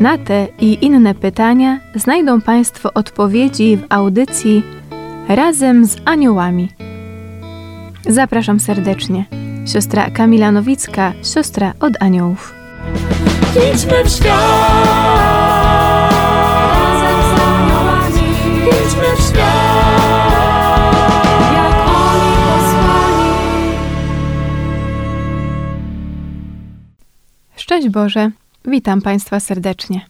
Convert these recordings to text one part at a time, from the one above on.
Na te i inne pytania znajdą Państwo odpowiedzi w audycji Razem z Aniołami. Zapraszam serdecznie. Siostra Kamila Nowicka, siostra od aniołów. Idźmy w świat. Razem z aniołami. Idźmy w świat. Jak oni posłani. Szczęść Boże, witam Państwa serdecznie.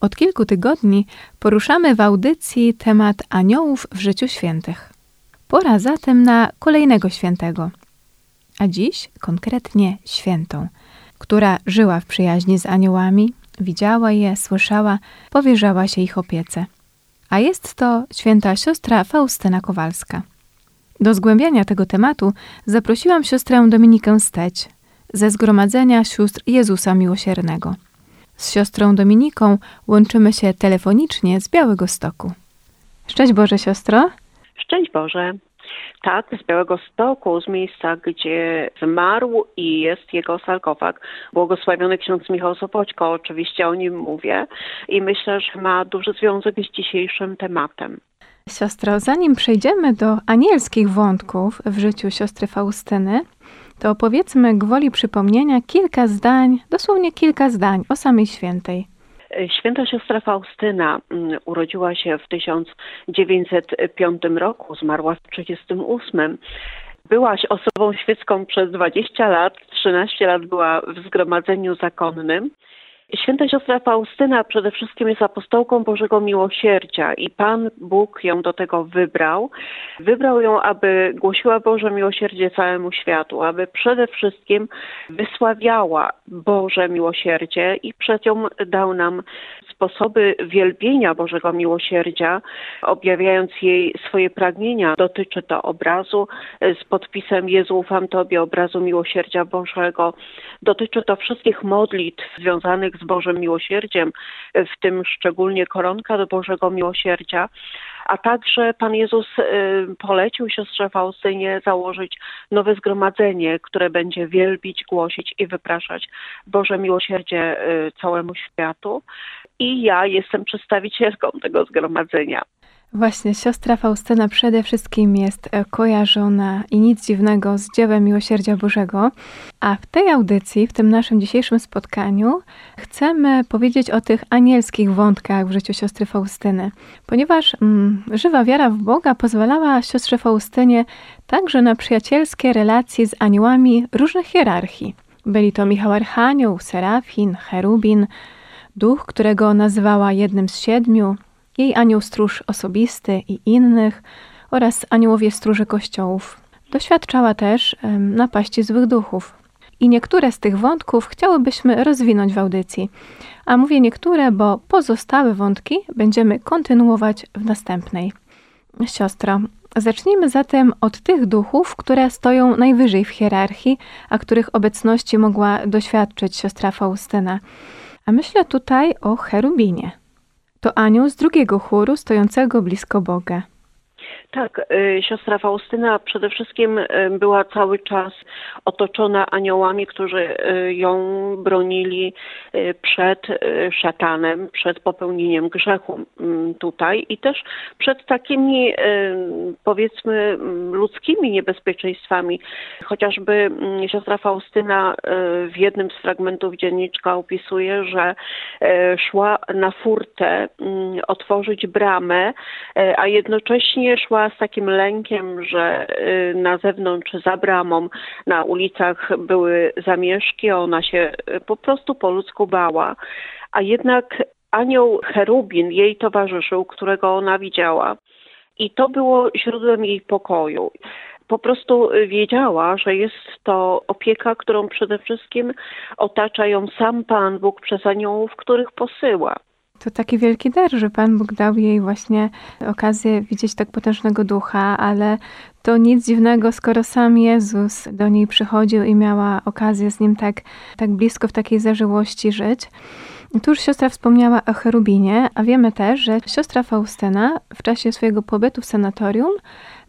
Od kilku tygodni poruszamy w audycji temat aniołów w życiu świętych. Pora zatem na kolejnego świętego, a dziś konkretnie świętą, która żyła w przyjaźni z aniołami, widziała je, słyszała, powierzała się ich opiece. A jest to święta siostra Faustyna Kowalska. Do zgłębiania tego tematu zaprosiłam siostrę Dominikę Steć ze Zgromadzenia Sióstr Jezusa Miłosiernego. Z siostrą Dominiką łączymy się telefonicznie z Białego Stoku. Szczęść Boże, siostro. Szczęść Boże. Tak, z Białego Stoku, z miejsca, gdzie zmarł i jest jego sarkofag. Błogosławiony ksiądz Michał Sopoćko, oczywiście o nim mówię i myślę, że ma duży związek z dzisiejszym tematem. Siostro, zanim przejdziemy do anielskich wątków w życiu siostry Faustyny, to opowiedzmy gwoli przypomnienia kilka zdań, dosłownie kilka zdań o samej świętej. Święta siostra Faustyna mm, urodziła się w 1905 roku, zmarła w 1938. Byłaś osobą świecką przez 20 lat, 13 lat była w zgromadzeniu zakonnym. Święta siostra Faustyna przede wszystkim jest apostołką Bożego Miłosierdzia i Pan Bóg ją do tego wybrał. Wybrał ją, aby głosiła Boże Miłosierdzie całemu światu, aby przede wszystkim wysławiała Boże Miłosierdzie i przez nią dał nam sposoby wielbienia Bożego Miłosierdzia, objawiając jej swoje pragnienia. Dotyczy to obrazu z podpisem Jezu ufam Tobie, obrazu Miłosierdzia Bożego. Dotyczy to wszystkich modlitw związanych z Bożym Miłosierdziem, w tym szczególnie koronka do Bożego Miłosierdzia. A także Pan Jezus y, polecił siostrze Faustynie założyć nowe zgromadzenie, które będzie wielbić, głosić i wypraszać Boże Miłosierdzie y, całemu światu. I ja jestem przedstawicielką tego zgromadzenia. Właśnie siostra Faustyna przede wszystkim jest e, kojarzona i nic dziwnego z dziełem Miłosierdzia Bożego. A w tej audycji, w tym naszym dzisiejszym spotkaniu, chcemy powiedzieć o tych anielskich wątkach w życiu siostry Faustyny, ponieważ mm, żywa wiara w Boga pozwalała siostrze Faustynie także na przyjacielskie relacje z aniołami różnych hierarchii. Byli to Michał Archanioł, Serafin, Cherubin, duch, którego nazywała jednym z siedmiu, jej anioł stróż osobisty i innych oraz aniołowie stróże kościołów. Doświadczała też napaści złych duchów. I niektóre z tych wątków chciałybyśmy rozwinąć w audycji. A mówię niektóre, bo pozostałe wątki będziemy kontynuować w następnej. Siostro, zacznijmy zatem od tych duchów, które stoją najwyżej w hierarchii, a których obecności mogła doświadczyć siostra Faustyna. A myślę tutaj o cherubinie. To anioł z drugiego chóru stojącego blisko Boga. Tak, y, siostra Faustyna przede wszystkim y, była cały czas otoczona aniołami, którzy y, ją bronili przed szatanem, przed popełnieniem grzechu mm, tutaj i też przed takimi powiedzmy mm, ludzkimi niebezpieczeństwami. Chociażby mm, siostra Faustyna w jednym z fragmentów dzienniczka opisuje, że szła na furtę otworzyć bramę, a jednocześnie szła z takim lękiem, że y, na zewnątrz za bramą na ulicach były zamieszki, ona się y, po prostu po ludzku bała. A jednak anioł cherubin jej towarzyszył, którego ona widziała. I to było źródłem jej pokoju po prostu wiedziała, że jest to opieka, którą przede wszystkim otacza ją sam Pan Bóg przez aniołów, których posyła. To taki wielki dar, że Pan Bóg dał jej właśnie okazję widzieć tak potężnego ducha, ale to nic dziwnego, skoro sam Jezus do niej przychodził i miała okazję z nim tak, tak blisko w takiej zażyłości żyć. Tu już siostra wspomniała o cherubinie, a wiemy też, że siostra Faustyna w czasie swojego pobytu w sanatorium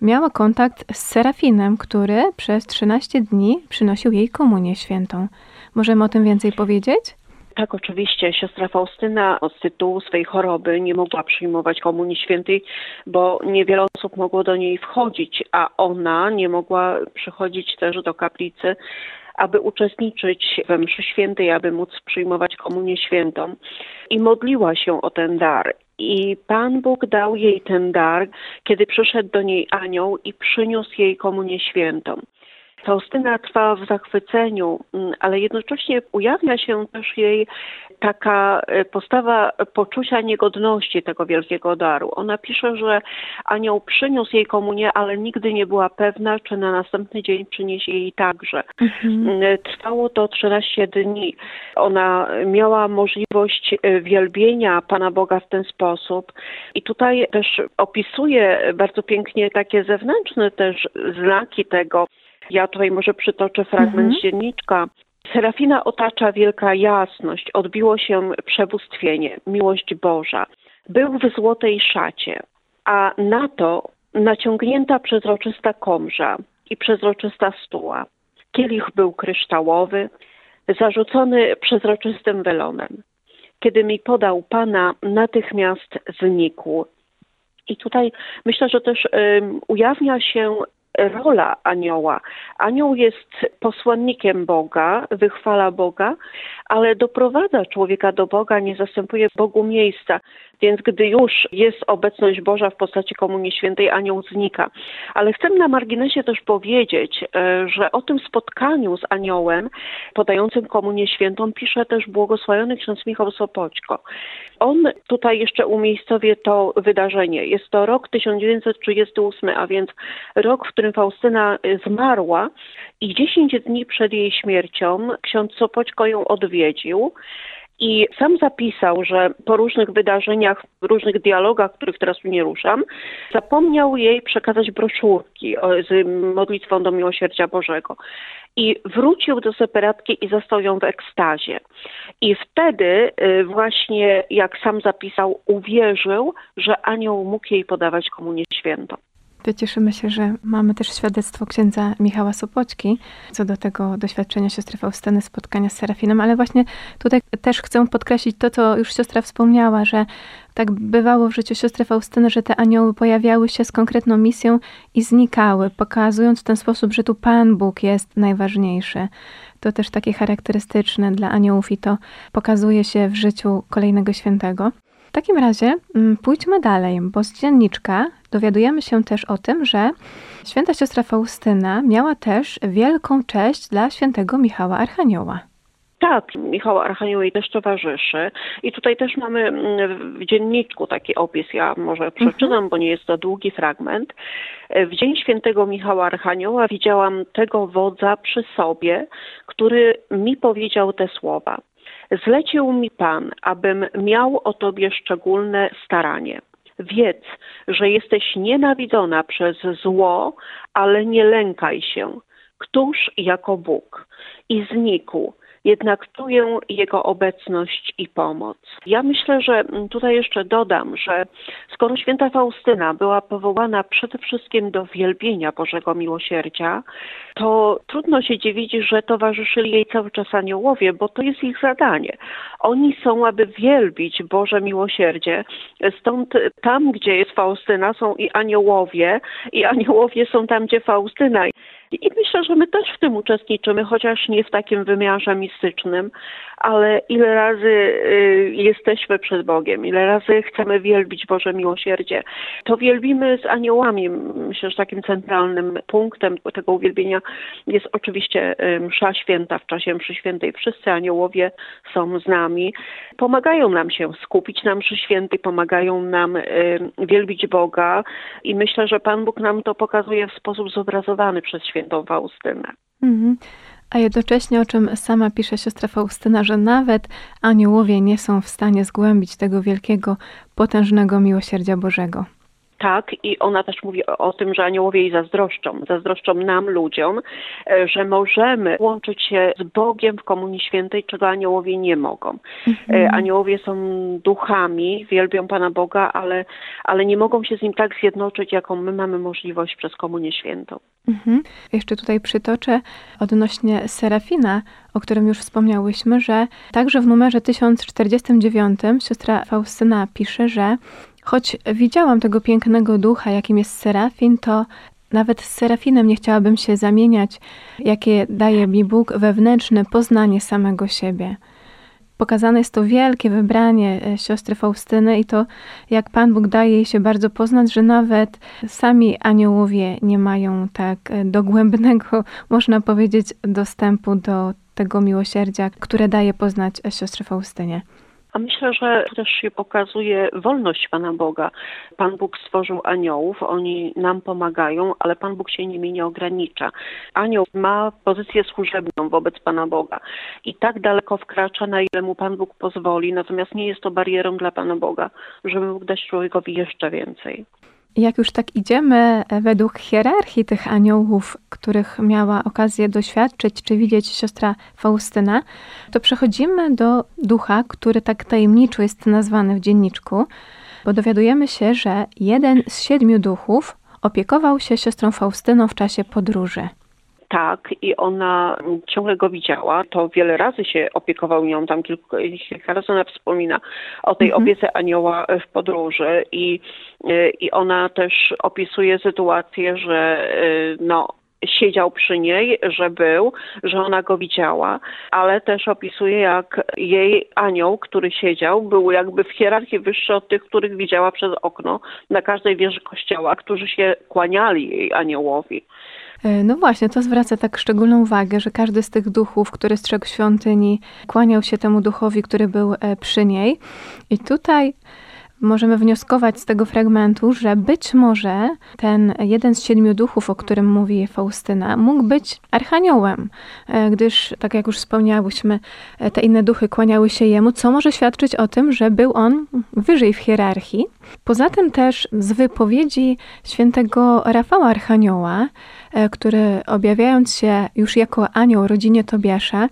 miała kontakt z Serafinem, który przez 13 dni przynosił jej komunię świętą. Możemy o tym więcej powiedzieć? Tak, oczywiście. Siostra Faustyna z tytułu swej choroby nie mogła przyjmować Komunii Świętej, bo niewiele osób mogło do niej wchodzić, a ona nie mogła przychodzić też do kaplicy, aby uczestniczyć we mszy świętej, aby móc przyjmować Komunię Świętą. I modliła się o ten dar. I Pan Bóg dał jej ten dar, kiedy przyszedł do niej anioł i przyniósł jej Komunię Świętą. Faustyna trwa w zachwyceniu, mm, ale jednocześnie ujawnia się też jej taka e, postawa poczucia niegodności tego wielkiego daru. Ona pisze, że anioł przyniósł jej komunię, ale nigdy nie była pewna, czy na następny dzień przyniesie jej także. Mhm. Mm, trwało to 13 dni. Ona miała możliwość e, wielbienia Pana Boga w ten sposób i tutaj też opisuje bardzo pięknie takie zewnętrzne też znaki tego, ja tutaj może przytoczę fragment mhm. dzienniczka. Serafina otacza wielka jasność, odbiło się przebóstwienie, miłość Boża. Był w złotej szacie, a na to naciągnięta przezroczysta komrza i przezroczysta stuła. Kielich był kryształowy, zarzucony przezroczystym welonem. Kiedy mi podał Pana, natychmiast znikł. I tutaj myślę, że też um, ujawnia się rola anioła. Anioł jest posłannikiem Boga, wychwala Boga, ale doprowadza człowieka do Boga, nie zastępuje Bogu miejsca. Więc gdy już jest obecność Boża w postaci Komunii Świętej, anioł znika. Ale chcę na marginesie też powiedzieć, e, że o tym spotkaniu z aniołem podającym Komunię Świętą pisze też błogosławiony ksiądz Michał Sopoćko. On tutaj jeszcze umiejscowie to wydarzenie. Jest to rok 1938, a więc rok, w którym Faustyna zmarła i 10 dni przed jej śmiercią ksiądz Sopoćko ją odwiedził. I sam zapisał, że po różnych wydarzeniach, różnych dialogach, których teraz tu nie ruszam, zapomniał jej przekazać broszurki z modlitwą do miłosierdzia Bożego. I wrócił do separatki i został ją w ekstazie. I wtedy y, właśnie, jak sam zapisał, uwierzył, że anioł mógł jej podawać komunię świętą cieszymy się, że mamy też świadectwo księdza Michała Sopoćki co do tego doświadczenia siostry Faustyny, spotkania z Serafinem, ale właśnie tutaj też chcę podkreślić to, co już siostra wspomniała, że tak bywało w życiu siostry Faustyny, że te anioły pojawiały się z konkretną misją i znikały, pokazując w ten sposób, że tu Pan Bóg jest najważniejszy. To też takie charakterystyczne dla aniołów i to pokazuje się w życiu kolejnego świętego. W takim razie mm, pójdźmy dalej, bo z dzienniczka dowiadujemy się też o tym, że święta siostra Faustyna miała też wielką cześć dla świętego Michała Archanioła. Tak, Michał Archanioł jej też towarzyszy. I tutaj też mamy mm, w dzienniczku taki opis, ja może przeczytam, mhm. bo nie jest to długi fragment. W dzień świętego Michała Archanioła widziałam tego wodza przy sobie, który mi powiedział te słowa. Zlecił mi Pan, abym miał o Tobie szczególne staranie. Wiedz, że jesteś nienawidzona przez zło, ale nie lękaj się. Któż jako Bóg? I znikł jednak czuję Jego obecność i pomoc. Ja myślę, że tutaj jeszcze dodam, że skoro święta Faustyna była powołana przede wszystkim do wielbienia Bożego Miłosierdzia, to trudno się dziwić, że towarzyszyli jej cały czas aniołowie, bo to jest ich zadanie. Oni są, aby wielbić Boże Miłosierdzie. Stąd tam, gdzie jest Faustyna, są i aniołowie, i aniołowie są tam, gdzie Faustyna. I myślę, że my też w tym uczestniczymy, chociaż nie w takim wymiarze mistycznym, ale ile razy y, jesteśmy przed Bogiem, ile razy chcemy wielbić Boże miłosierdzie, to wielbimy z aniołami. Myślę, że takim centralnym punktem tego uwielbienia jest oczywiście y, msza święta. W czasie mszy świętej wszyscy aniołowie są z nami, pomagają nam się skupić na mszy świętej, pomagają nam y, wielbić Boga i myślę, że Pan Bóg nam to pokazuje w sposób zobrazowany przez świętą Faustynę. Mhm. A jednocześnie, o czym sama pisze siostra Faustyna, że nawet aniołowie nie są w stanie zgłębić tego wielkiego, potężnego miłosierdzia Bożego. Tak, i ona też mówi o, o, tym, że aniołowie jej zazdroszczą. Zazdroszczą nam, ludziom, e, że możemy łączyć się z Bogiem w Komunii Świętej, czego aniołowie nie mogą. Mhm. Aniołowie są duchami, wielbią Pana Boga, ale, ale nie mogą się z Nim tak zjednoczyć, jaką my mamy możliwość przez Komunię Świętą. Mhm. Jeszcze tutaj przytoczę odnośnie Serafina, o którym już wspomniałyśmy, że także w numerze 1049 siostra Faustyna pisze, że Choć widziałam tego pięknego ducha, jakim jest Serafin, to nawet z Serafinem nie chciałabym się zamieniać, jakie daje mi Bóg wewnętrzne poznanie samego siebie. Pokazane jest to wielkie wybranie e, siostry Faustyny i to, jak Pan Bóg daje jej się bardzo poznać, że nawet sami aniołowie nie mają tak e, dogłębnego, można powiedzieć, dostępu do tego miłosierdzia, które daje poznać e, siostrze Faustynie. A myślę, że też się pokazuje wolność Pana Boga. Pan Bóg stworzył aniołów, oni nam pomagają, ale Pan Bóg się nimi nie ogranicza. Anioł ma pozycję służebną wobec Pana Boga i tak daleko wkracza, na ile mu Pan Bóg pozwoli, natomiast nie jest to barierą dla Pana Boga, żeby mógł dać człowiekowi jeszcze więcej. Jak już tak idziemy e, według hierarchii tych aniołów, których miała okazję doświadczyć czy widzieć siostra Faustyna, to przechodzimy do ducha, który tak tajemniczo jest nazwany w dzienniczku, bo dowiadujemy się, że jeden z siedmiu duchów opiekował się siostrą Faustyną w czasie podróży. Tak, i ona ciągle go widziała. To wiele razy się opiekował nią, tam kilka, kilka razy ona wspomina o tej mhm. opiece anioła w podróży i, i ona też opisuje sytuację, że no, siedział przy niej, że był, że ona go widziała, ale też opisuje, jak jej anioł, który siedział, był jakby w hierarchii wyższy od tych, których widziała przez okno na każdej wieży kościoła, którzy się kłaniali jej aniołowi. E, no właśnie, to zwraca tak szczególną uwagę, że każdy z tych duchów, który strzegł świątyni, kłaniał się temu duchowi, który był e, przy niej. I tutaj możemy wnioskować z tego fragmentu, że być może ten jeden z siedmiu duchów, o którym mówi Faustyna, mógł być archaniołem, e, gdyż, tak jak już wspomniałyśmy, e, te inne duchy kłaniały się jemu, co może świadczyć o tym, że był on wyżej w hierarchii. Poza tym też z wypowiedzi świętego Rafała Archanioła, e, który objawiając się już jako anioł rodzinie Tobiasza,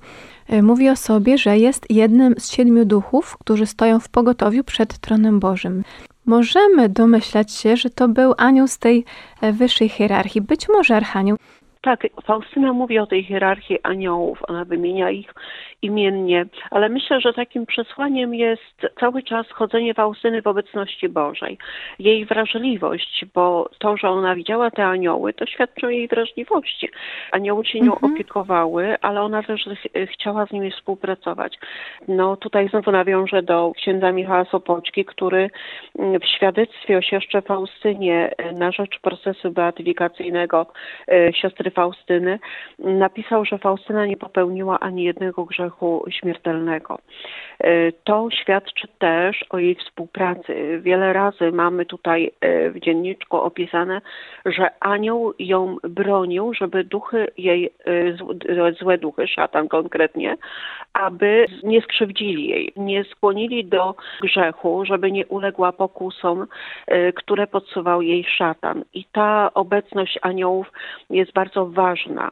mówi o sobie, że jest jednym z siedmiu duchów, którzy stoją w pogotowiu przed tronem Bożym. Możemy domyślać się, że to był anioł z tej e, wyższej hierarchii, być może archanioł. Tak, Faustyna mówi o tej hierarchii aniołów, ona wymienia ich imiennie, ale myślę, że takim przesłaniem jest cały czas chodzenie Faustyny w obecności Bożej. Jej wrażliwość, bo to, że ona widziała te anioły, to świadczy o jej wrażliwości. Anioły się nią mhm. opiekowały, ale ona też chciała z nimi współpracować. No tutaj znowu nawiążę do księdza Michała Sopoćki, który w świadectwie o siostrze Faustynie na rzecz procesu beatyfikacyjnego e, siostry Faustyny napisał, że Faustyna nie popełniła ani jednego grzechu śmiertelnego. E, to świadczy też o jej współpracy. Wiele razy mamy tutaj e, w dzienniczku opisane, że anioł ją bronił, żeby duchy jej, e, złe duchy, szatan konkretnie, aby nie skrzywdzili jej, nie skłonili do grzechu, żeby nie uległa pokusom, które podsuwał jej szatan. I ta obecność aniołów jest bardzo ważna.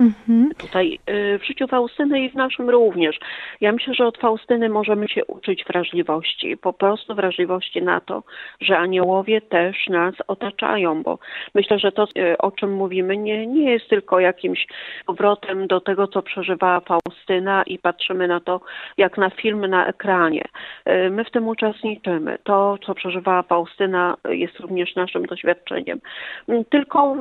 Mhm. Tutaj y, w życiu Faustyny i w naszym również. Ja myślę, że od Faustyny możemy się uczyć wrażliwości, po prostu wrażliwości na to, że aniołowie też nas otaczają, bo myślę, że to, y, o czym mówimy, nie, nie jest tylko jakimś powrotem do tego, co przeżywała Faustyna i patrzymy na to, jak na film na ekranie. Y, my w tym uczestniczymy. To, co przeżywała Faustyna, jest również naszym doświadczeniem. Tylko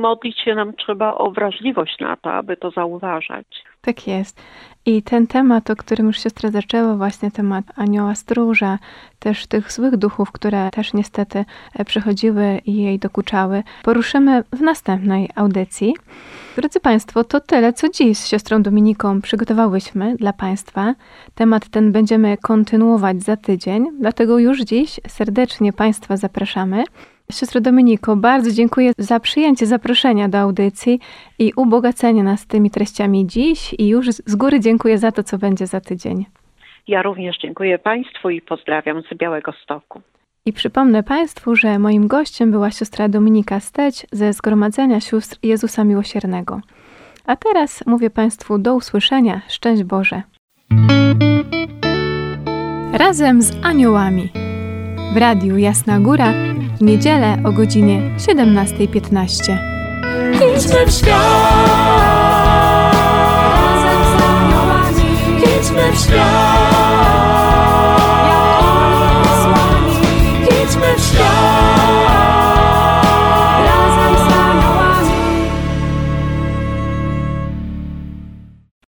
modlić się nam trzeba o wrażliwość na to aby to zauważać. Tak jest. I ten temat, o którym już siostra zaczęła, właśnie temat anioła stróża, też tych złych duchów, które też niestety e, przychodziły i jej dokuczały, poruszymy w następnej audycji. Drodzy Państwo, to tyle, co dziś z siostrą Dominiką przygotowałyśmy dla Państwa. Temat ten będziemy kontynuować za tydzień, dlatego już dziś serdecznie Państwa zapraszamy Siostro Dominiko, bardzo dziękuję za przyjęcie zaproszenia do audycji i ubogacenie nas tymi treściami dziś i już z góry dziękuję za to, co będzie za tydzień. Ja również dziękuję Państwu i pozdrawiam z Białego Stoku. I przypomnę Państwu, że moim gościem była siostra Dominika Steć ze Zgromadzenia Sióstr Jezusa Miłosiernego. A teraz mówię Państwu do usłyszenia. Szczęść Boże. Razem z aniołami. W radiu Jasna Góra w niedzielę o godzinie 17.15. Idźmy w świat. Razem z. Idźmy w świat.